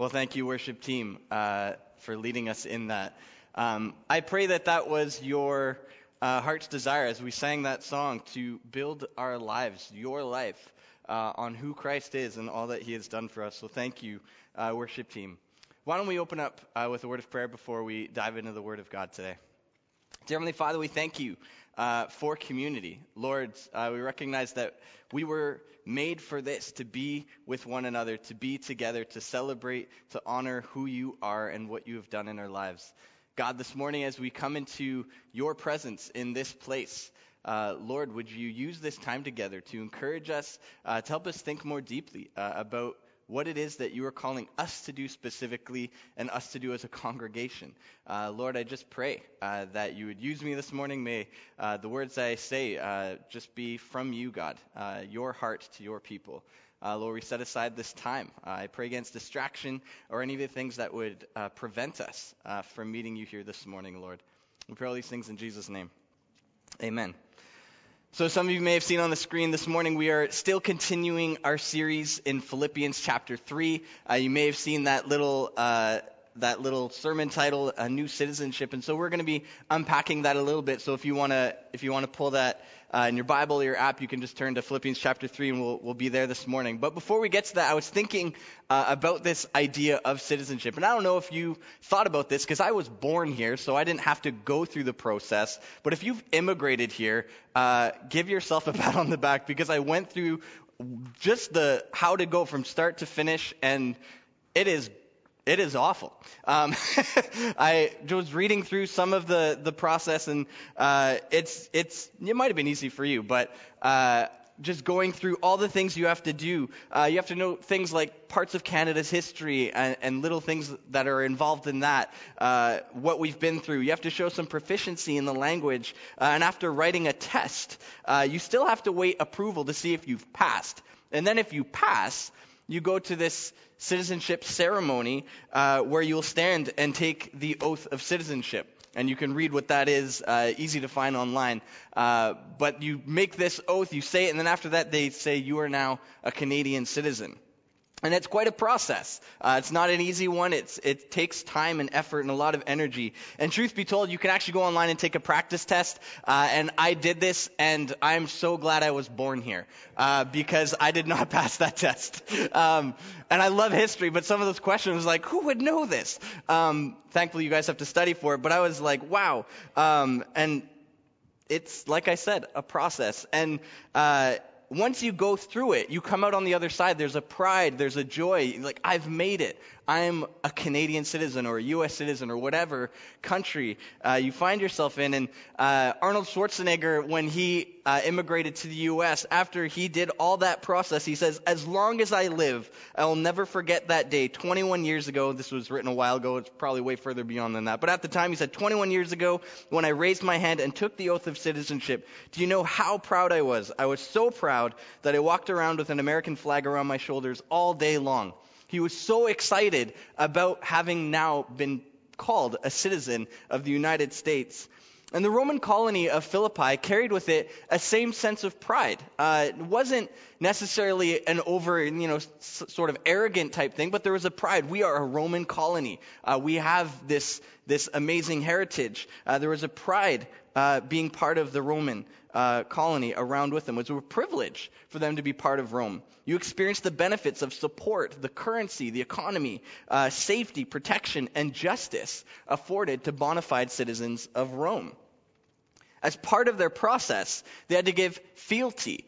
Well, thank you, worship team, uh, for leading us in that. Um, I pray that that was your uh, heart's desire as we sang that song to build our lives, your life, uh, on who Christ is and all that He has done for us. So thank you, uh, worship team. Why don't we open up uh, with a word of prayer before we dive into the Word of God today? Dear Heavenly Father, we thank you uh, for community. Lord, uh, we recognize that we were made for this to be with one another, to be together, to celebrate, to honor who you are and what you have done in our lives. God, this morning as we come into your presence in this place, uh, Lord, would you use this time together to encourage us, uh, to help us think more deeply uh, about what it is that you are calling us to do specifically and us to do as a congregation. Uh, Lord, I just pray uh, that you would use me this morning. May uh, the words I say uh, just be from you, God, uh, your heart to your people. Uh, Lord, we set aside this time. I pray against distraction or any of the things that would prevent us from meeting you here this morning, Lord. We pray all these things in Jesus' name. Amen. So, some of you may have seen on the screen this morning, we are still continuing our series in Philippians chapter 3. Uh, you may have seen that little. Uh, that little sermon title, "A New Citizenship," and so we're going to be unpacking that a little bit. So if you want to, if you want to pull that uh, in your Bible or your app, you can just turn to Philippians chapter 3 and we'll, we'll be there this morning. But before we get to that, I was thinking uh, about this idea of citizenship. And I don't know if you thought about this because I was born here, so I didn't have to go through the process. But if you've immigrated here, uh, give yourself a pat on the back because I went through just the how to go from start to finish and it is it is awful. Um, I was reading through some of the, the process, and uh, it's it's it might have been easy for you, but uh, just going through all the things you have to do. Uh, you have to know things like parts of Canada's history and, and little things that are involved in that, uh, what we've been through. You have to show some proficiency in the language. Uh, and after writing a test, uh, you still have to wait approval to see if you've passed. And then if you pass, you go to this citizenship ceremony uh, where you'll stand and take the oath of citizenship. And you can read what that is, uh, easy to find online. Uh, but you make this oath, you say it, and then after that, they say you are now a Canadian citizen. And it's quite a process. Uh, it's not an easy one. It's, it takes time and effort and a lot of energy. And truth be told, you can actually go online and take a practice test. Uh, and I did this, and I'm so glad I was born here uh, because I did not pass that test. Um, and I love history, but some of those questions, like, who would know this? Um, thankfully, you guys have to study for it. But I was like, wow. Um, and it's like I said, a process. And uh, once you go through it, you come out on the other side. There's a pride, there's a joy. Like, I've made it. I'm a Canadian citizen or a U.S. citizen or whatever country uh, you find yourself in. And uh, Arnold Schwarzenegger, when he uh, immigrated to the U.S., after he did all that process, he says, As long as I live, I will never forget that day. 21 years ago, this was written a while ago, it's probably way further beyond than that. But at the time, he said, 21 years ago, when I raised my hand and took the oath of citizenship, do you know how proud I was? I was so proud that I walked around with an American flag around my shoulders all day long. He was so excited about having now been called a citizen of the United States. And the Roman colony of Philippi carried with it a same sense of pride. Uh, it wasn't necessarily an over, you know, s- sort of arrogant type thing, but there was a pride. We are a Roman colony. Uh, we have this this amazing heritage. Uh, there was a pride uh, being part of the Roman uh, colony around with them. It was a privilege for them to be part of Rome. You experienced the benefits of support, the currency, the economy, uh, safety, protection, and justice afforded to bona fide citizens of Rome. As part of their process, they had to give fealty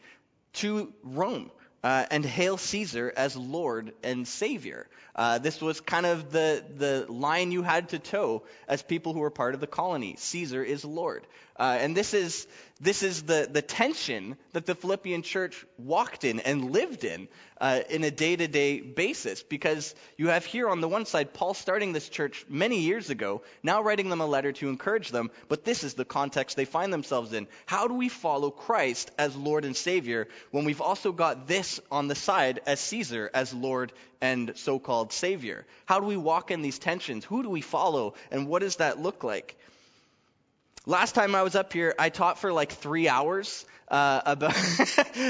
to Rome. Uh, and hail Caesar as Lord and Savior. Uh, this was kind of the, the line you had to toe as people who were part of the colony. Caesar is Lord. Uh, and this is, this is the, the tension that the Philippian church walked in and lived in uh, in a day to day basis. Because you have here on the one side Paul starting this church many years ago, now writing them a letter to encourage them, but this is the context they find themselves in. How do we follow Christ as Lord and Savior when we've also got this on the side as Caesar as Lord and so called Savior? How do we walk in these tensions? Who do we follow? And what does that look like? Last time I was up here, I taught for like three hours uh, about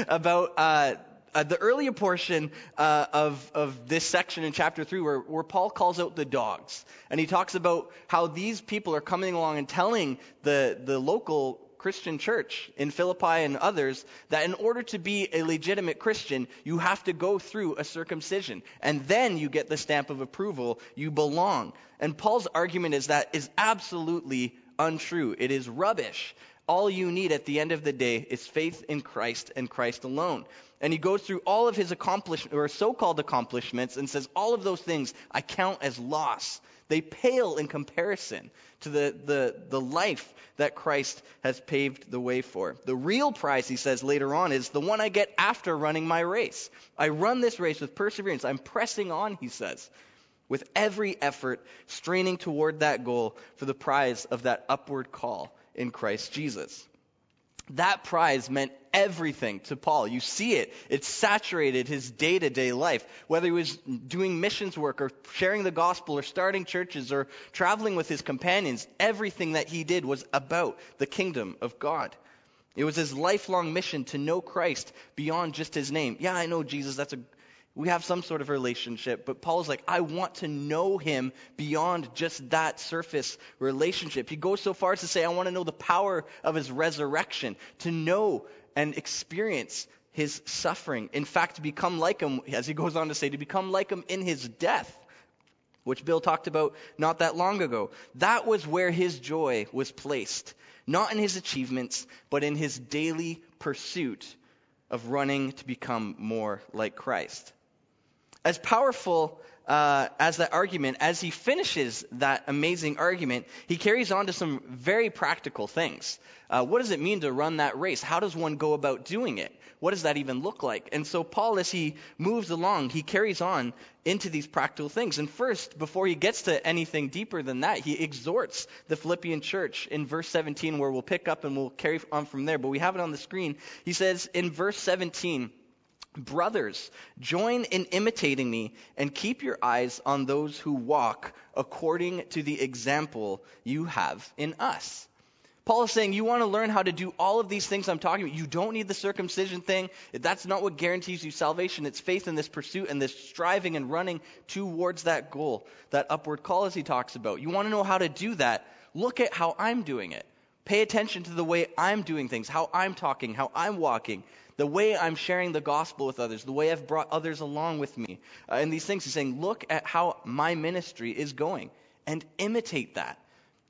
about uh, uh, the earlier portion uh, of, of this section in chapter 3 where, where Paul calls out the dogs. And he talks about how these people are coming along and telling the, the local Christian church in Philippi and others that in order to be a legitimate Christian, you have to go through a circumcision. And then you get the stamp of approval. You belong. And Paul's argument is that is absolutely untrue. It is rubbish. All you need at the end of the day is faith in Christ and Christ alone. And he goes through all of his accomplishments, or so-called accomplishments, and says, all of those things I count as loss. They pale in comparison to the, the, the life that Christ has paved the way for. The real prize, he says later on, is the one I get after running my race. I run this race with perseverance. I'm pressing on, he says, with every effort, straining toward that goal for the prize of that upward call in Christ Jesus. That prize meant everything to Paul. You see it. It saturated his day to day life. Whether he was doing missions work or sharing the gospel or starting churches or traveling with his companions, everything that he did was about the kingdom of God. It was his lifelong mission to know Christ beyond just his name. Yeah, I know Jesus. That's a we have some sort of relationship, but Paul's like, I want to know him beyond just that surface relationship. He goes so far as to say, I want to know the power of his resurrection, to know and experience his suffering. In fact, become like him, as he goes on to say, to become like him in his death, which Bill talked about not that long ago. That was where his joy was placed. Not in his achievements, but in his daily pursuit of running to become more like Christ as powerful uh, as that argument, as he finishes that amazing argument, he carries on to some very practical things. Uh, what does it mean to run that race? How does one go about doing it? What does that even look like? And so, Paul, as he moves along, he carries on into these practical things. And first, before he gets to anything deeper than that, he exhorts the Philippian church in verse 17, where we'll pick up and we'll carry on from there. But we have it on the screen. He says in verse 17, Brothers, join in imitating me and keep your eyes on those who walk according to the example you have in us. Paul is saying, You want to learn how to do all of these things I'm talking about. You don't need the circumcision thing. That's not what guarantees you salvation. It's faith in this pursuit and this striving and running towards that goal, that upward call, as he talks about. You want to know how to do that? Look at how I'm doing it. Pay attention to the way I'm doing things, how I'm talking, how I'm walking the way I'm sharing the gospel with others, the way I've brought others along with me. Uh, and these things, he's saying, look at how my ministry is going and imitate that.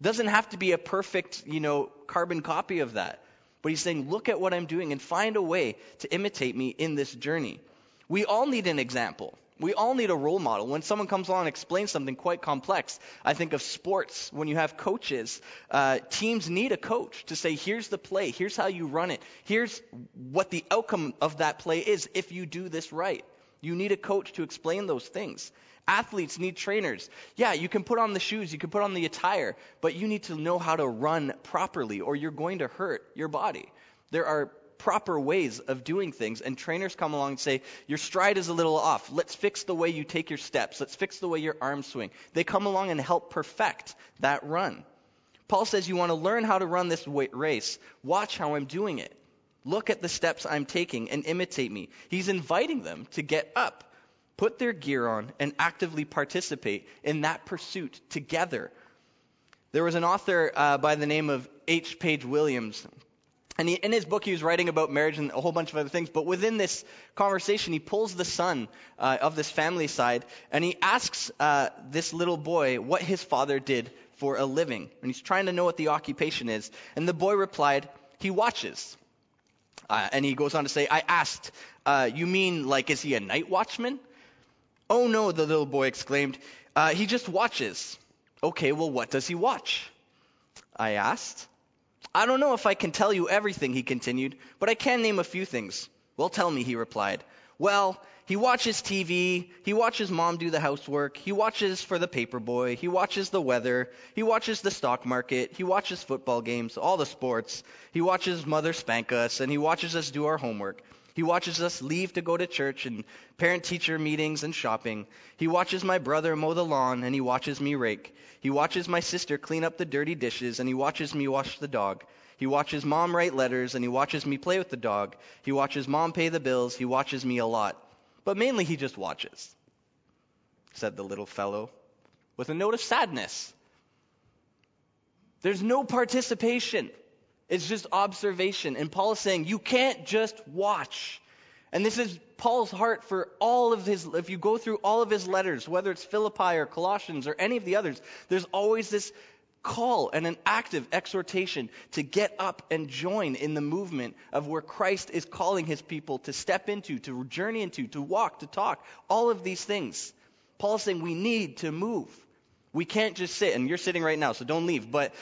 Doesn't have to be a perfect, you know, carbon copy of that. But he's saying, look at what I'm doing and find a way to imitate me in this journey. We all need an example. We all need a role model. When someone comes along and explains something quite complex, I think of sports. When you have coaches, uh, teams need a coach to say, here's the play, here's how you run it, here's what the outcome of that play is if you do this right. You need a coach to explain those things. Athletes need trainers. Yeah, you can put on the shoes, you can put on the attire, but you need to know how to run properly or you're going to hurt your body. There are proper ways of doing things. And trainers come along and say, Your stride is a little off. Let's fix the way you take your steps. Let's fix the way your arms swing. They come along and help perfect that run. Paul says, You want to learn how to run this race. Watch how I'm doing it. Look at the steps I'm taking and imitate me. He's inviting them to get up, put their gear on, and actively participate in that pursuit together. There was an author uh, by the name of H. Page Williams and he, in his book, he was writing about marriage and a whole bunch of other things. But within this conversation, he pulls the son uh, of this family side and he asks uh, this little boy what his father did for a living. And he's trying to know what the occupation is. And the boy replied, he watches. Uh, and he goes on to say, I asked, uh, you mean like, is he a night watchman? Oh no, the little boy exclaimed, uh, he just watches. Okay, well, what does he watch? I asked. I don't know if I can tell you everything, he continued, but I can name a few things. Well, tell me, he replied. Well, he watches TV, he watches mom do the housework, he watches for the paper boy, he watches the weather, he watches the stock market, he watches football games, all the sports, he watches mother spank us, and he watches us do our homework. He watches us leave to go to church and parent teacher meetings and shopping. He watches my brother mow the lawn and he watches me rake. He watches my sister clean up the dirty dishes and he watches me wash the dog. He watches mom write letters and he watches me play with the dog. He watches mom pay the bills. He watches me a lot. But mainly he just watches, said the little fellow with a note of sadness. There's no participation. It's just observation. And Paul is saying, you can't just watch. And this is Paul's heart for all of his, if you go through all of his letters, whether it's Philippi or Colossians or any of the others, there's always this call and an active exhortation to get up and join in the movement of where Christ is calling his people to step into, to journey into, to walk, to talk, all of these things. Paul's saying we need to move. We can't just sit, and you're sitting right now, so don't leave. But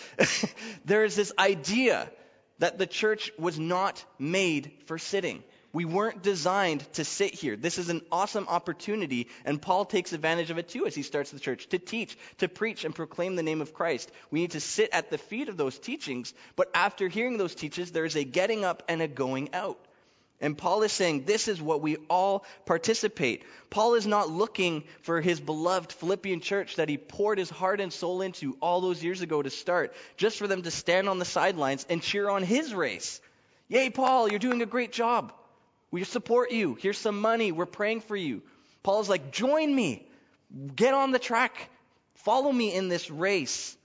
there is this idea that the church was not made for sitting. We weren't designed to sit here. This is an awesome opportunity, and Paul takes advantage of it too as he starts the church to teach, to preach, and proclaim the name of Christ. We need to sit at the feet of those teachings, but after hearing those teachings, there is a getting up and a going out. And Paul is saying this is what we all participate. Paul is not looking for his beloved Philippian church that he poured his heart and soul into all those years ago to start, just for them to stand on the sidelines and cheer on his race. Yay, Paul, you're doing a great job. We support you. Here's some money. We're praying for you. Paul's like, join me. Get on the track. Follow me in this race.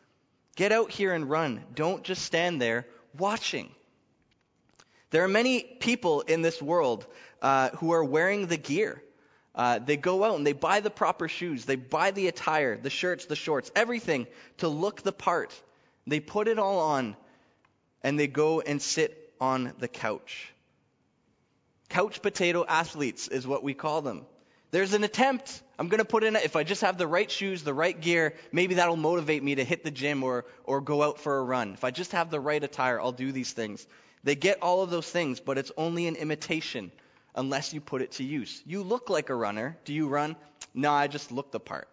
Get out here and run. Don't just stand there watching. There are many people in this world uh, who are wearing the gear. Uh, they go out and they buy the proper shoes. They buy the attire, the shirts, the shorts, everything to look the part. They put it all on and they go and sit on the couch. Couch potato athletes is what we call them. There's an attempt. I'm going to put in, if I just have the right shoes, the right gear, maybe that'll motivate me to hit the gym or, or go out for a run. If I just have the right attire, I'll do these things. They get all of those things, but it's only an imitation unless you put it to use. You look like a runner. Do you run? No, I just look the part.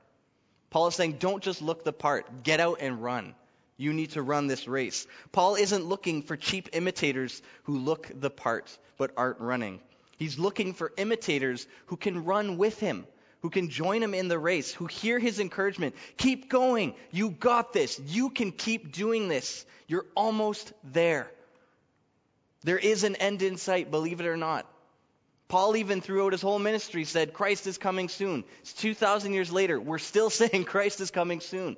Paul is saying, don't just look the part. Get out and run. You need to run this race. Paul isn't looking for cheap imitators who look the part but aren't running. He's looking for imitators who can run with him, who can join him in the race, who hear his encouragement. Keep going. You got this. You can keep doing this. You're almost there. There is an end in sight, believe it or not. Paul, even throughout his whole ministry, said, Christ is coming soon. It's 2,000 years later. We're still saying Christ is coming soon.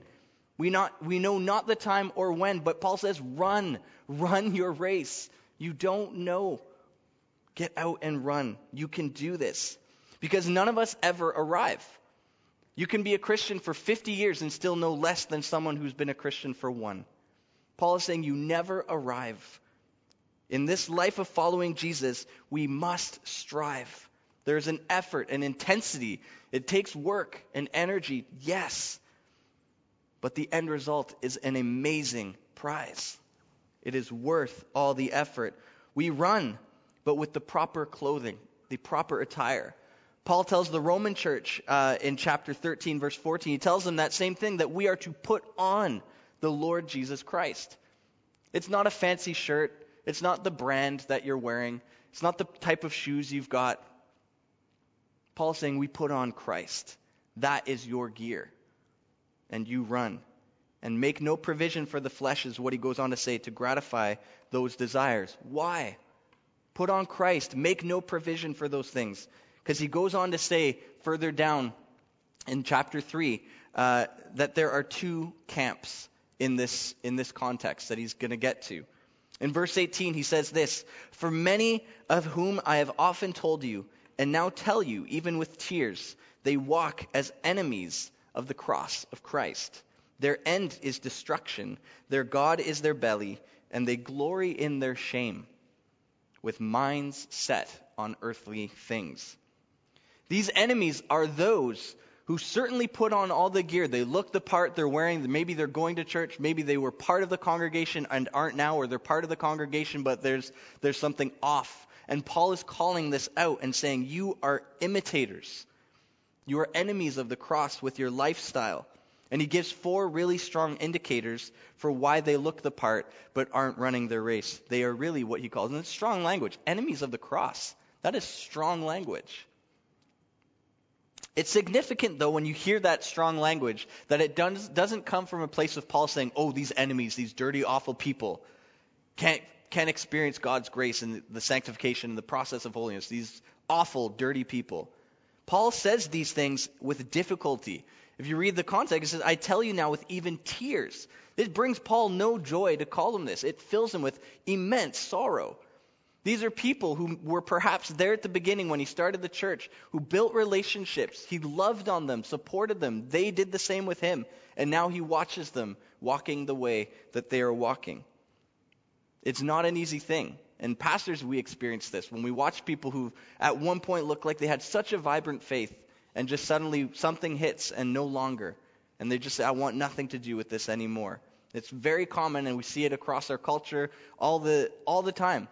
We, not, we know not the time or when, but Paul says, run, run your race. You don't know. Get out and run. You can do this. Because none of us ever arrive. You can be a Christian for 50 years and still know less than someone who's been a Christian for one. Paul is saying you never arrive. In this life of following Jesus, we must strive. There's an effort, an intensity. It takes work and energy, yes but the end result is an amazing prize. It is worth all the effort. We run, but with the proper clothing, the proper attire. Paul tells the Roman church uh, in chapter 13, verse 14, he tells them that same thing that we are to put on the Lord Jesus Christ. It's not a fancy shirt, it's not the brand that you're wearing, it's not the type of shoes you've got. Paul's saying we put on Christ. That is your gear and you run. And make no provision for the flesh, is what he goes on to say, to gratify those desires. Why? Put on Christ. Make no provision for those things. Because he goes on to say further down in chapter 3 uh, that there are two camps in this, in this context that he's going to get to. In verse 18, he says this For many of whom I have often told you, and now tell you, even with tears, they walk as enemies of the cross of Christ. Their end is destruction, their God is their belly, and they glory in their shame, with minds set on earthly things. These enemies are those who certainly put on all the gear. They look the part, they're wearing, maybe they're going to church, maybe they were part of the congregation and aren't now, or they're part of the congregation, but there's, there's something off. And Paul is calling this out and saying, You are imitators you are enemies of the cross with your lifestyle. And he gives four really strong indicators for why they look the part but aren't running their race. They are really what he calls, and it's strong language, enemies of the cross. That is strong language. It's significant, though, when you hear that strong language, that it does, doesn't come from a place of Paul saying, oh, these enemies, these dirty, awful people. can't, can't experience God's grace and the sanctification and the process of holiness. These awful, dirty people. Paul says these things with difficulty. If you read the context, it says, I tell you now with even tears. It brings Paul no joy to call them this. It fills him with immense sorrow. These are people who were perhaps there at the beginning when he started the church, who built relationships. He loved on them, supported them. They did the same with him. And now he watches them walking the way that they are walking. It's not an easy thing. And pastors, we experience this when we watch people who at one point looked like they had such a vibrant faith and just suddenly something hits and no longer. And they just say, I want nothing to do with this anymore. It's very common and we see it across our culture all the, all the time.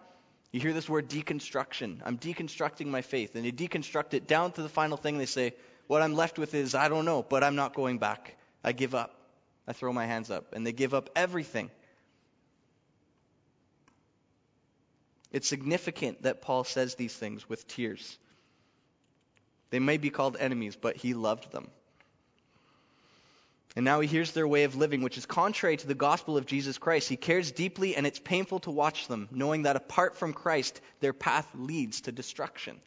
You hear this word deconstruction. I'm deconstructing my faith. And they deconstruct it down to the final thing. They say, What I'm left with is, I don't know, but I'm not going back. I give up. I throw my hands up. And they give up everything. It's significant that Paul says these things with tears. They may be called enemies, but he loved them. And now he hears their way of living, which is contrary to the gospel of Jesus Christ. He cares deeply, and it's painful to watch them, knowing that apart from Christ, their path leads to destruction.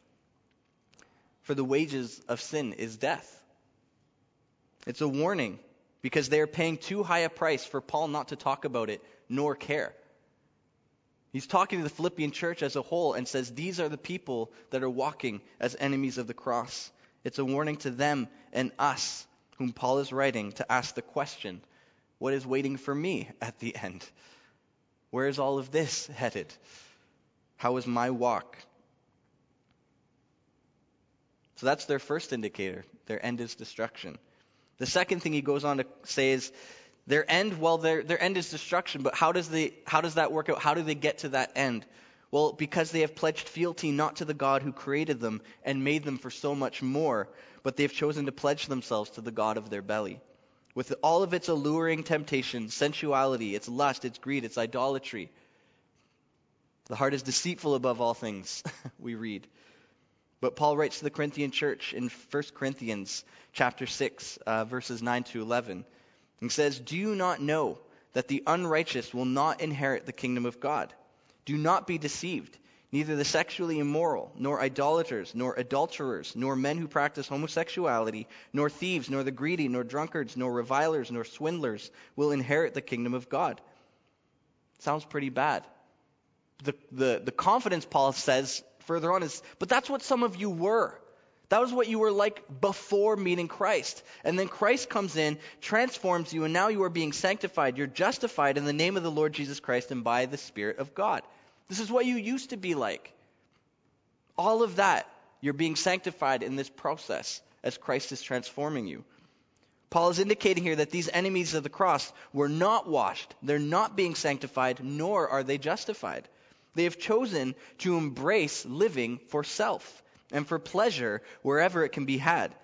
For the wages of sin is death. It's a warning, because they are paying too high a price for Paul not to talk about it nor care. He's talking to the Philippian church as a whole and says, These are the people that are walking as enemies of the cross. It's a warning to them and us whom Paul is writing to ask the question what is waiting for me at the end? Where is all of this headed? How is my walk? So that's their first indicator. Their end is destruction. The second thing he goes on to say is their end, well, their, their end is destruction, but how does, they, how does that work out? How do they get to that end? Well, because they have pledged fealty not to the God who created them and made them for so much more, but they have chosen to pledge themselves to the God of their belly. With all of its alluring temptation, sensuality, its lust, its greed, its idolatry. The heart is deceitful above all things, we read. But Paul writes to the Corinthian church in 1 Corinthians chapter 6, uh, verses 9 to 11. He says, Do you not know that the unrighteous will not inherit the kingdom of God? Do not be deceived. Neither the sexually immoral, nor idolaters, nor adulterers, nor men who practice homosexuality, nor thieves, nor the greedy, nor drunkards, nor revilers, nor swindlers will inherit the kingdom of God. Sounds pretty bad. The, the, the confidence Paul says further on is, but that's what some of you were. That was what you were like before meeting Christ. And then Christ comes in, transforms you, and now you are being sanctified. You're justified in the name of the Lord Jesus Christ and by the Spirit of God. This is what you used to be like. All of that, you're being sanctified in this process as Christ is transforming you. Paul is indicating here that these enemies of the cross were not washed, they're not being sanctified, nor are they justified. They have chosen to embrace living for self and for pleasure wherever it can be had.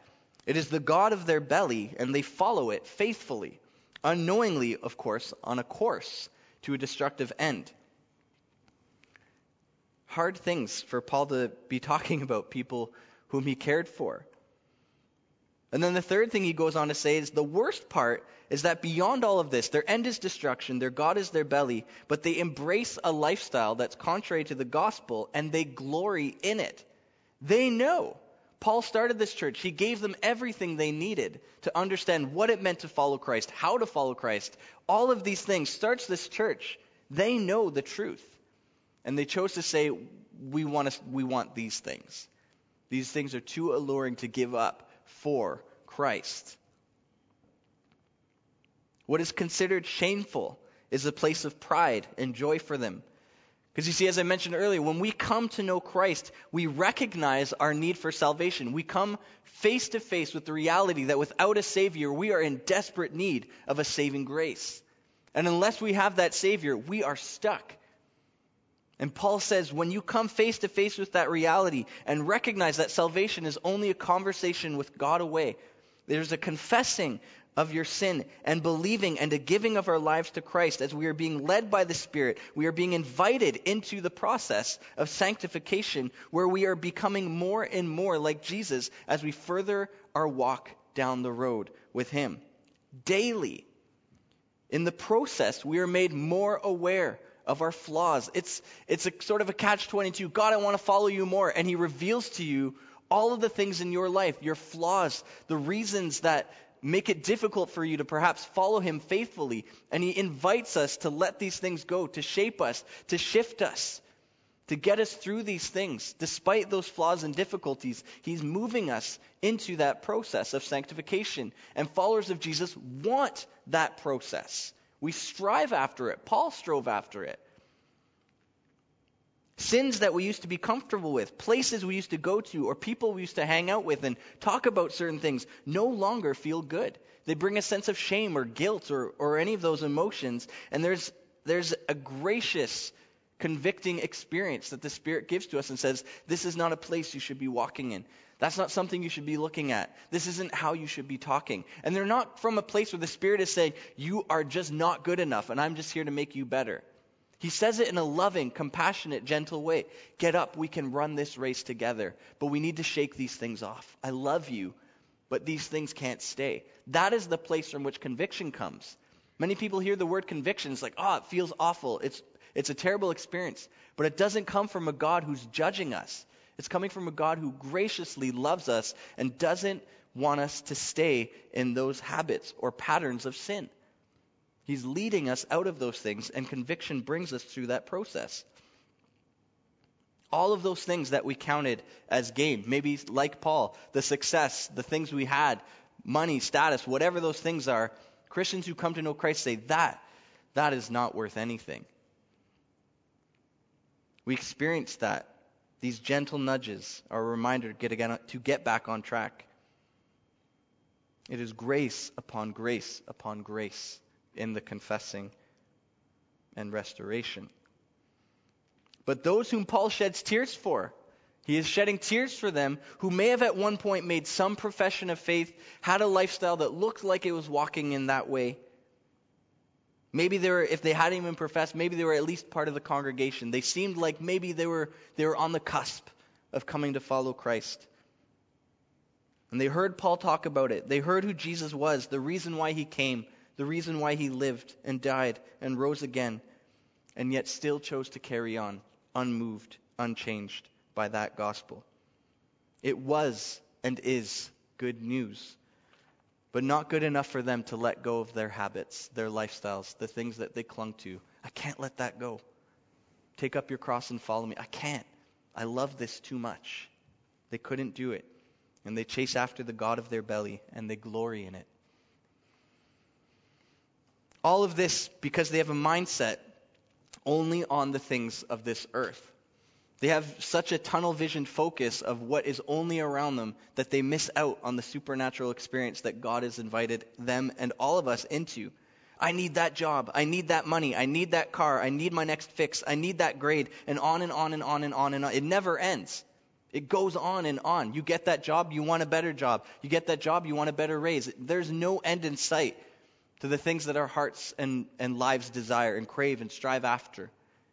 It is the God of their belly, and they follow it faithfully, unknowingly, of course, on a course to a destructive end hard things for Paul to be talking about people whom he cared for. And then the third thing he goes on to say is the worst part is that beyond all of this, their end is destruction, their God is their belly, but they embrace a lifestyle that's contrary to the gospel and they glory in it. They know. Paul started this church. He gave them everything they needed to understand what it meant to follow Christ, how to follow Christ. All of these things starts this church. They know the truth. And they chose to say, we want, to, we want these things. These things are too alluring to give up for Christ. What is considered shameful is a place of pride and joy for them. Because you see, as I mentioned earlier, when we come to know Christ, we recognize our need for salvation. We come face to face with the reality that without a Savior, we are in desperate need of a saving grace. And unless we have that Savior, we are stuck and Paul says, when you come face to face with that reality and recognize that salvation is only a conversation with God away, there's a confessing of your sin and believing and a giving of our lives to Christ as we are being led by the Spirit. We are being invited into the process of sanctification where we are becoming more and more like Jesus as we further our walk down the road with Him. Daily. In the process, we are made more aware of our flaws. It's, it's a sort of a catch 22. God, I want to follow you more. And He reveals to you all of the things in your life, your flaws, the reasons that make it difficult for you to perhaps follow Him faithfully. And He invites us to let these things go, to shape us, to shift us, to get us through these things. Despite those flaws and difficulties, He's moving us into that process of sanctification. And followers of Jesus want that process. We strive after it. Paul strove after it. Sins that we used to be comfortable with, places we used to go to, or people we used to hang out with and talk about certain things no longer feel good. They bring a sense of shame or guilt or, or any of those emotions. And there's, there's a gracious, convicting experience that the Spirit gives to us and says, This is not a place you should be walking in. That's not something you should be looking at. This isn't how you should be talking. And they're not from a place where the Spirit is saying, You are just not good enough, and I'm just here to make you better. He says it in a loving, compassionate, gentle way. Get up, we can run this race together. But we need to shake these things off. I love you, but these things can't stay. That is the place from which conviction comes. Many people hear the word conviction, it's like, oh, it feels awful. It's, it's a terrible experience. But it doesn't come from a God who's judging us. It's coming from a God who graciously loves us and doesn't want us to stay in those habits or patterns of sin. He's leading us out of those things, and conviction brings us through that process. All of those things that we counted as gain, maybe like Paul, the success, the things we had, money, status, whatever those things are, Christians who come to know Christ say that, that is not worth anything. We experience that these gentle nudges are a reminder to get, again, to get back on track. It is grace upon grace upon grace in the confessing and restoration. But those whom Paul sheds tears for, he is shedding tears for them who may have at one point made some profession of faith, had a lifestyle that looked like it was walking in that way, Maybe they were, if they hadn't even professed, maybe they were at least part of the congregation. They seemed like maybe they were, they were on the cusp of coming to follow Christ. And they heard Paul talk about it. They heard who Jesus was, the reason why he came, the reason why he lived and died and rose again, and yet still chose to carry on, unmoved, unchanged by that gospel. It was and is good news but not good enough for them to let go of their habits, their lifestyles, the things that they clung to. I can't let that go. Take up your cross and follow me. I can't. I love this too much. They couldn't do it. And they chase after the God of their belly and they glory in it. All of this because they have a mindset only on the things of this earth. They have such a tunnel vision focus of what is only around them that they miss out on the supernatural experience that God has invited them and all of us into. I need that job. I need that money. I need that car. I need my next fix. I need that grade. And on and on and on and on and on. It never ends. It goes on and on. You get that job, you want a better job. You get that job, you want a better raise. There's no end in sight to the things that our hearts and, and lives desire and crave and strive after.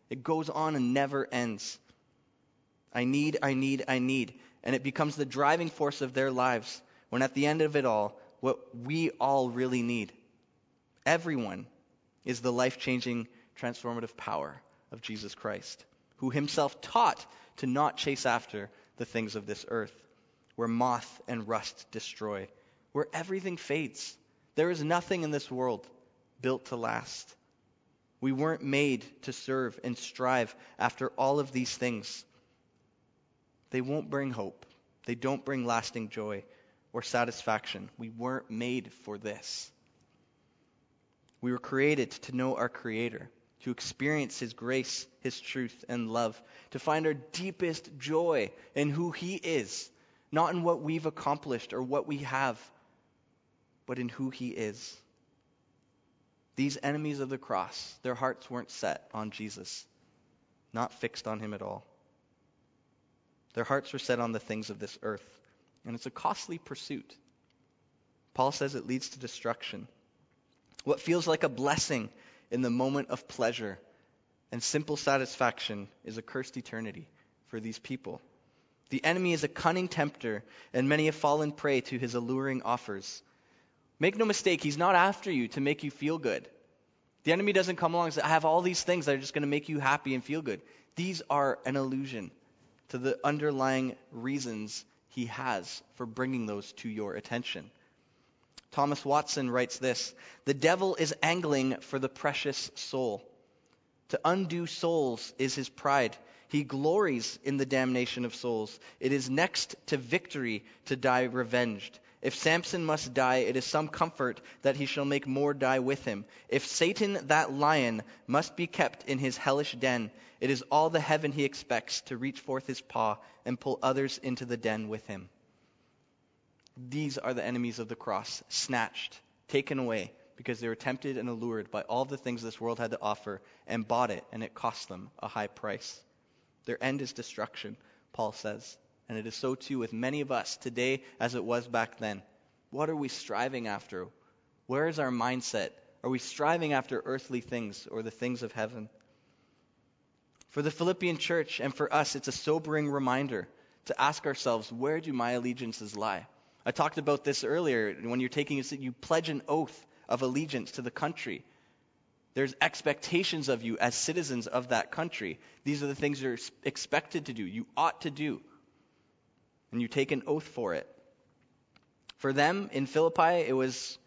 It goes on and never ends. I need, I need, I need. And it becomes the driving force of their lives when at the end of it all, what we all really need, everyone, is the life changing, transformative power of Jesus Christ, who himself taught to not chase after the things of this earth, where moth and rust destroy, where everything fades. There is nothing in this world built to last. We weren't made to serve and strive after all of these things they won't bring hope. They don't bring lasting joy or satisfaction. We weren't made for this. We were created to know our Creator, to experience His grace, His truth, and love, to find our deepest joy in who He is, not in what we've accomplished or what we have, but in who He is. These enemies of the cross, their hearts weren't set on Jesus, not fixed on Him at all. Their hearts were set on the things of this earth, and it's a costly pursuit. Paul says it leads to destruction. What feels like a blessing in the moment of pleasure and simple satisfaction is a cursed eternity for these people. The enemy is a cunning tempter, and many have fallen prey to his alluring offers. Make no mistake, he's not after you to make you feel good. The enemy doesn't come along and say, I have all these things that are just going to make you happy and feel good. These are an illusion to the underlying reasons he has for bringing those to your attention. Thomas Watson writes this The devil is angling for the precious soul. To undo souls is his pride. He glories in the damnation of souls. It is next to victory to die revenged. If Samson must die, it is some comfort that he shall make more die with him. If Satan, that lion, must be kept in his hellish den, it is all the heaven he expects to reach forth his paw and pull others into the den with him. These are the enemies of the cross, snatched, taken away, because they were tempted and allured by all the things this world had to offer and bought it, and it cost them a high price. Their end is destruction, Paul says. And it is so too with many of us today as it was back then. What are we striving after? Where is our mindset? Are we striving after earthly things or the things of heaven? For the Philippian church and for us, it's a sobering reminder to ask ourselves where do my allegiances lie? I talked about this earlier. When you're taking you pledge an oath of allegiance to the country. There's expectations of you as citizens of that country. These are the things you're expected to do, you ought to do. And you take an oath for it. For them in Philippi, it was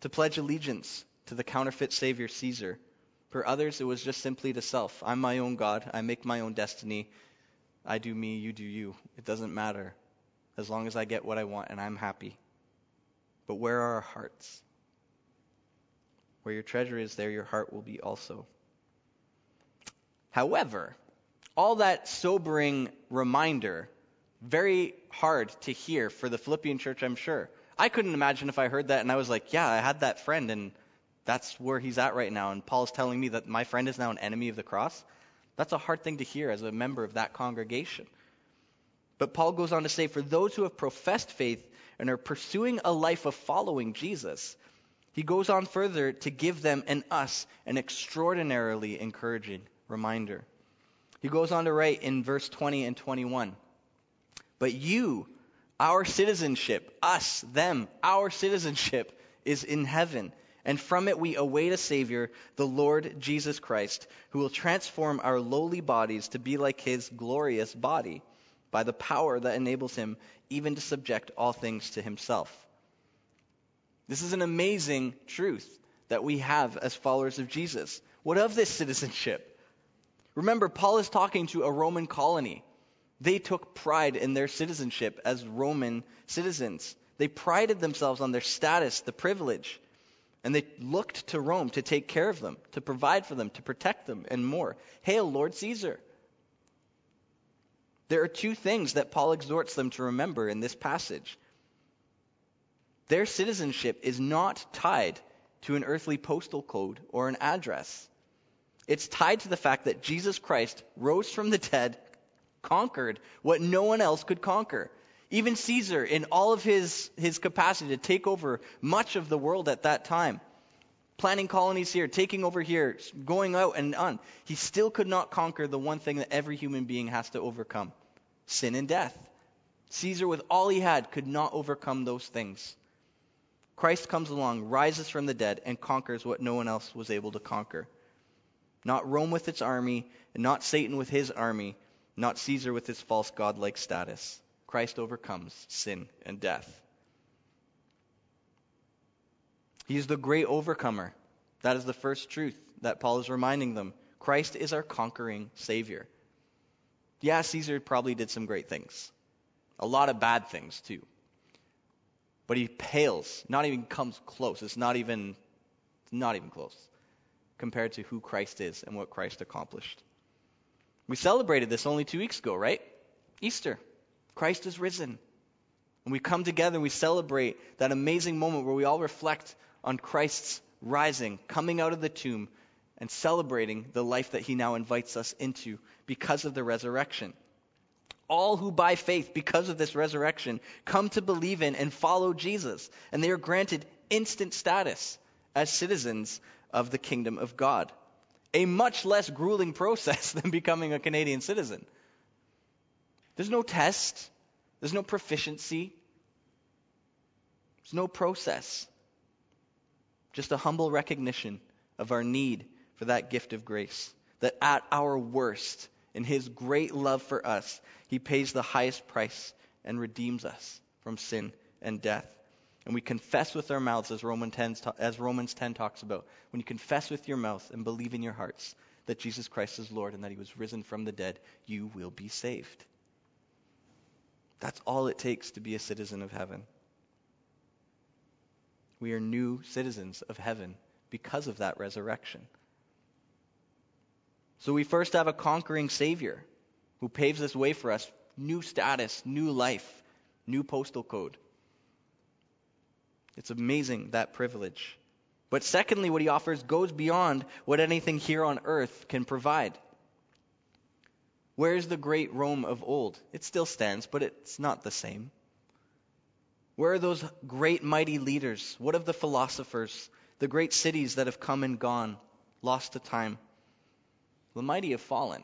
to pledge allegiance to the counterfeit Savior Caesar. For others, it was just simply to self. I'm my own God. I make my own destiny. I do me, you do you. It doesn't matter as long as I get what I want and I'm happy. But where are our hearts? Where your treasure is, there your heart will be also. However, all that sobering reminder, very hard to hear for the Philippian church, I'm sure. I couldn't imagine if I heard that and I was like, yeah, I had that friend and that's where he's at right now. And Paul's telling me that my friend is now an enemy of the cross. That's a hard thing to hear as a member of that congregation. But Paul goes on to say, for those who have professed faith and are pursuing a life of following Jesus, he goes on further to give them and us an extraordinarily encouraging reminder. He goes on to write in verse 20 and 21 But you, our citizenship, us, them, our citizenship is in heaven. And from it we await a Savior, the Lord Jesus Christ, who will transform our lowly bodies to be like his glorious body by the power that enables him even to subject all things to himself. This is an amazing truth that we have as followers of Jesus. What of this citizenship? Remember, Paul is talking to a Roman colony. They took pride in their citizenship as Roman citizens. They prided themselves on their status, the privilege, and they looked to Rome to take care of them, to provide for them, to protect them, and more. Hail, Lord Caesar. There are two things that Paul exhorts them to remember in this passage. Their citizenship is not tied to an earthly postal code or an address. It's tied to the fact that Jesus Christ rose from the dead, conquered what no one else could conquer. Even Caesar, in all of his, his capacity to take over much of the world at that time, planting colonies here, taking over here, going out and on, he still could not conquer the one thing that every human being has to overcome sin and death. Caesar, with all he had, could not overcome those things. Christ comes along, rises from the dead, and conquers what no one else was able to conquer. Not Rome with its army, and not Satan with his army, not Caesar with his false godlike status. Christ overcomes sin and death. He is the great overcomer. That is the first truth that Paul is reminding them. Christ is our conquering Savior. Yeah, Caesar probably did some great things, a lot of bad things too. But he pales, not even comes close. It's not even, not even close compared to who Christ is and what Christ accomplished. We celebrated this only two weeks ago, right? Easter. Christ is risen. And we come together and we celebrate that amazing moment where we all reflect on Christ's rising, coming out of the tomb, and celebrating the life that he now invites us into because of the resurrection all who by faith, because of this resurrection, come to believe in and follow Jesus. And they are granted instant status as citizens of the kingdom of God. A much less grueling process than becoming a Canadian citizen. There's no test, there's no proficiency, there's no process. Just a humble recognition of our need for that gift of grace. That at our worst, in his great love for us, he pays the highest price and redeems us from sin and death. And we confess with our mouths, as Romans 10, as Romans 10 talks about, when you confess with your mouth and believe in your hearts that Jesus Christ is Lord and that he was risen from the dead, you will be saved. That's all it takes to be a citizen of heaven. We are new citizens of heaven because of that resurrection. So we first have a conquering Savior who paves this way for us new status, new life, new postal code. It's amazing, that privilege. But secondly, what he offers goes beyond what anything here on earth can provide. Where is the great Rome of old? It still stands, but it's not the same. Where are those great mighty leaders? What of the philosophers, the great cities that have come and gone, lost to time? The mighty have fallen.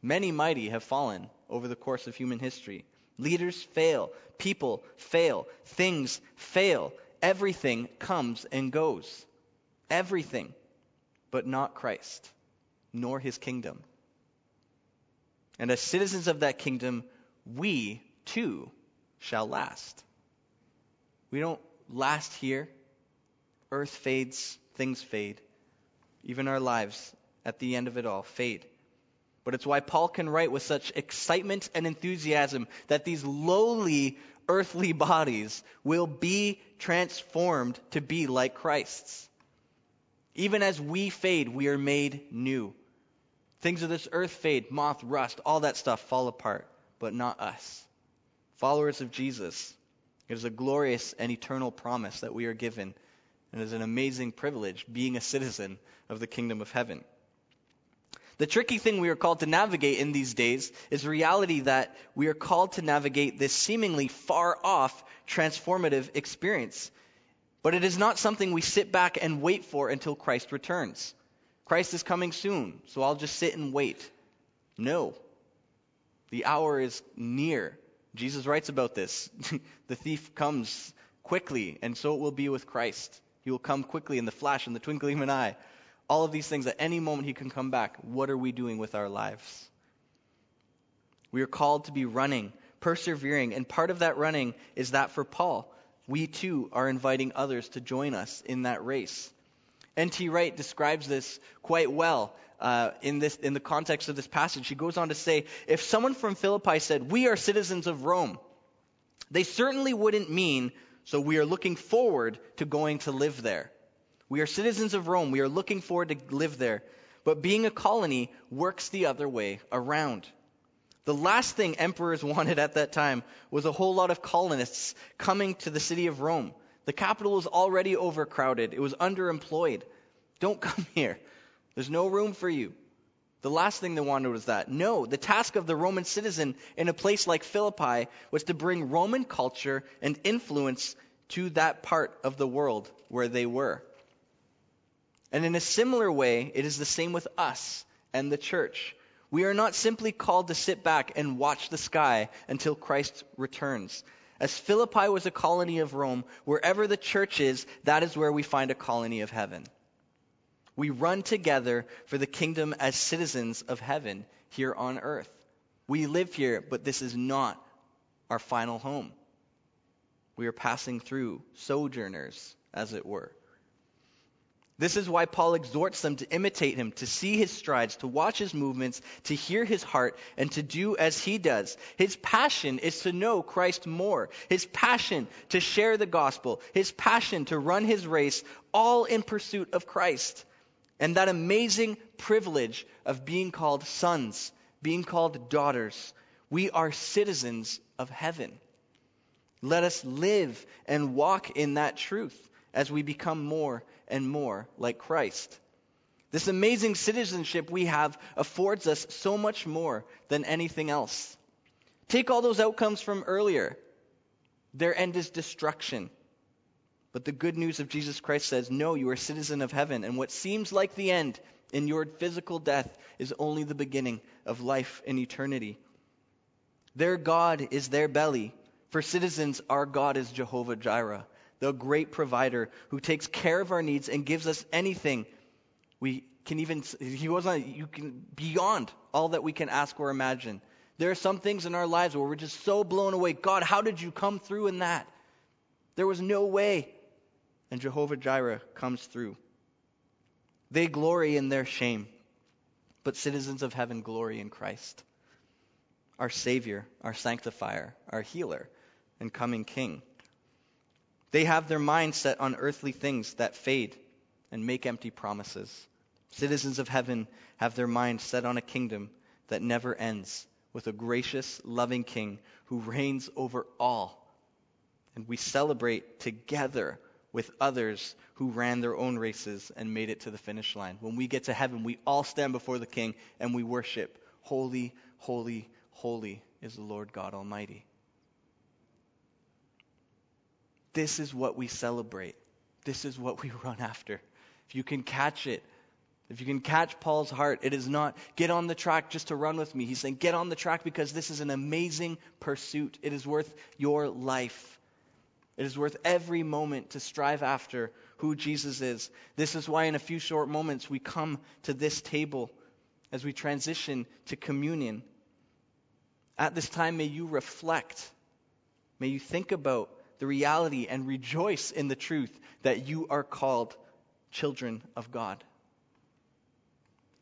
Many mighty have fallen over the course of human history. Leaders fail, people fail, things fail. Everything comes and goes. Everything, but not Christ, nor his kingdom. And as citizens of that kingdom, we too shall last. We don't last here. Earth fades, things fade. Even our lives, at the end of it all, fade. But it's why Paul can write with such excitement and enthusiasm that these lowly earthly bodies will be transformed to be like Christ's. Even as we fade, we are made new. Things of this earth fade, moth, rust, all that stuff fall apart, but not us. Followers of Jesus, it is a glorious and eternal promise that we are given, and it is an amazing privilege being a citizen of the kingdom of heaven. The tricky thing we are called to navigate in these days is the reality that we are called to navigate this seemingly far off transformative experience. But it is not something we sit back and wait for until Christ returns. Christ is coming soon, so I'll just sit and wait. No. The hour is near. Jesus writes about this. the thief comes quickly, and so it will be with Christ. He will come quickly in the flash, in the twinkling of an eye. All of these things, at any moment he can come back. What are we doing with our lives? We are called to be running, persevering, and part of that running is that for Paul. We too are inviting others to join us in that race. N.T. Wright describes this quite well uh, in, this, in the context of this passage. He goes on to say if someone from Philippi said, We are citizens of Rome, they certainly wouldn't mean, so we are looking forward to going to live there. We are citizens of Rome. We are looking forward to live there. But being a colony works the other way around. The last thing emperors wanted at that time was a whole lot of colonists coming to the city of Rome. The capital was already overcrowded, it was underemployed. Don't come here. There's no room for you. The last thing they wanted was that. No, the task of the Roman citizen in a place like Philippi was to bring Roman culture and influence to that part of the world where they were. And in a similar way, it is the same with us and the church. We are not simply called to sit back and watch the sky until Christ returns. As Philippi was a colony of Rome, wherever the church is, that is where we find a colony of heaven. We run together for the kingdom as citizens of heaven here on earth. We live here, but this is not our final home. We are passing through, sojourners, as it were. This is why Paul exhorts them to imitate him, to see his strides, to watch his movements, to hear his heart, and to do as he does. His passion is to know Christ more. His passion to share the gospel. His passion to run his race, all in pursuit of Christ. And that amazing privilege of being called sons, being called daughters. We are citizens of heaven. Let us live and walk in that truth as we become more and more like Christ. This amazing citizenship we have affords us so much more than anything else. Take all those outcomes from earlier. Their end is destruction. But the good news of Jesus Christ says, no, you are a citizen of heaven, and what seems like the end in your physical death is only the beginning of life in eternity. Their God is their belly. For citizens, our God is Jehovah Jireh the great provider who takes care of our needs and gives us anything We can even, he on, you can, beyond all that we can ask or imagine. There are some things in our lives where we're just so blown away. God, how did you come through in that? There was no way. And Jehovah Jireh comes through. They glory in their shame, but citizens of heaven glory in Christ, our Savior, our sanctifier, our healer, and coming King. They have their mind set on earthly things that fade and make empty promises. Citizens of heaven have their mind set on a kingdom that never ends, with a gracious, loving King who reigns over all. And we celebrate together with others who ran their own races and made it to the finish line. When we get to heaven, we all stand before the King and we worship. Holy, holy, holy is the Lord God Almighty. This is what we celebrate. This is what we run after. If you can catch it, if you can catch Paul's heart, it is not get on the track just to run with me. He's saying get on the track because this is an amazing pursuit. It is worth your life. It is worth every moment to strive after who Jesus is. This is why, in a few short moments, we come to this table as we transition to communion. At this time, may you reflect, may you think about the reality and rejoice in the truth that you are called children of God.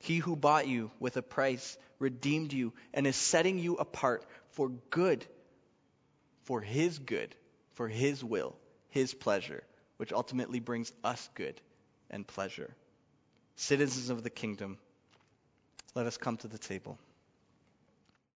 He who bought you with a price redeemed you and is setting you apart for good, for his good, for his will, his pleasure, which ultimately brings us good and pleasure. Citizens of the kingdom, let us come to the table.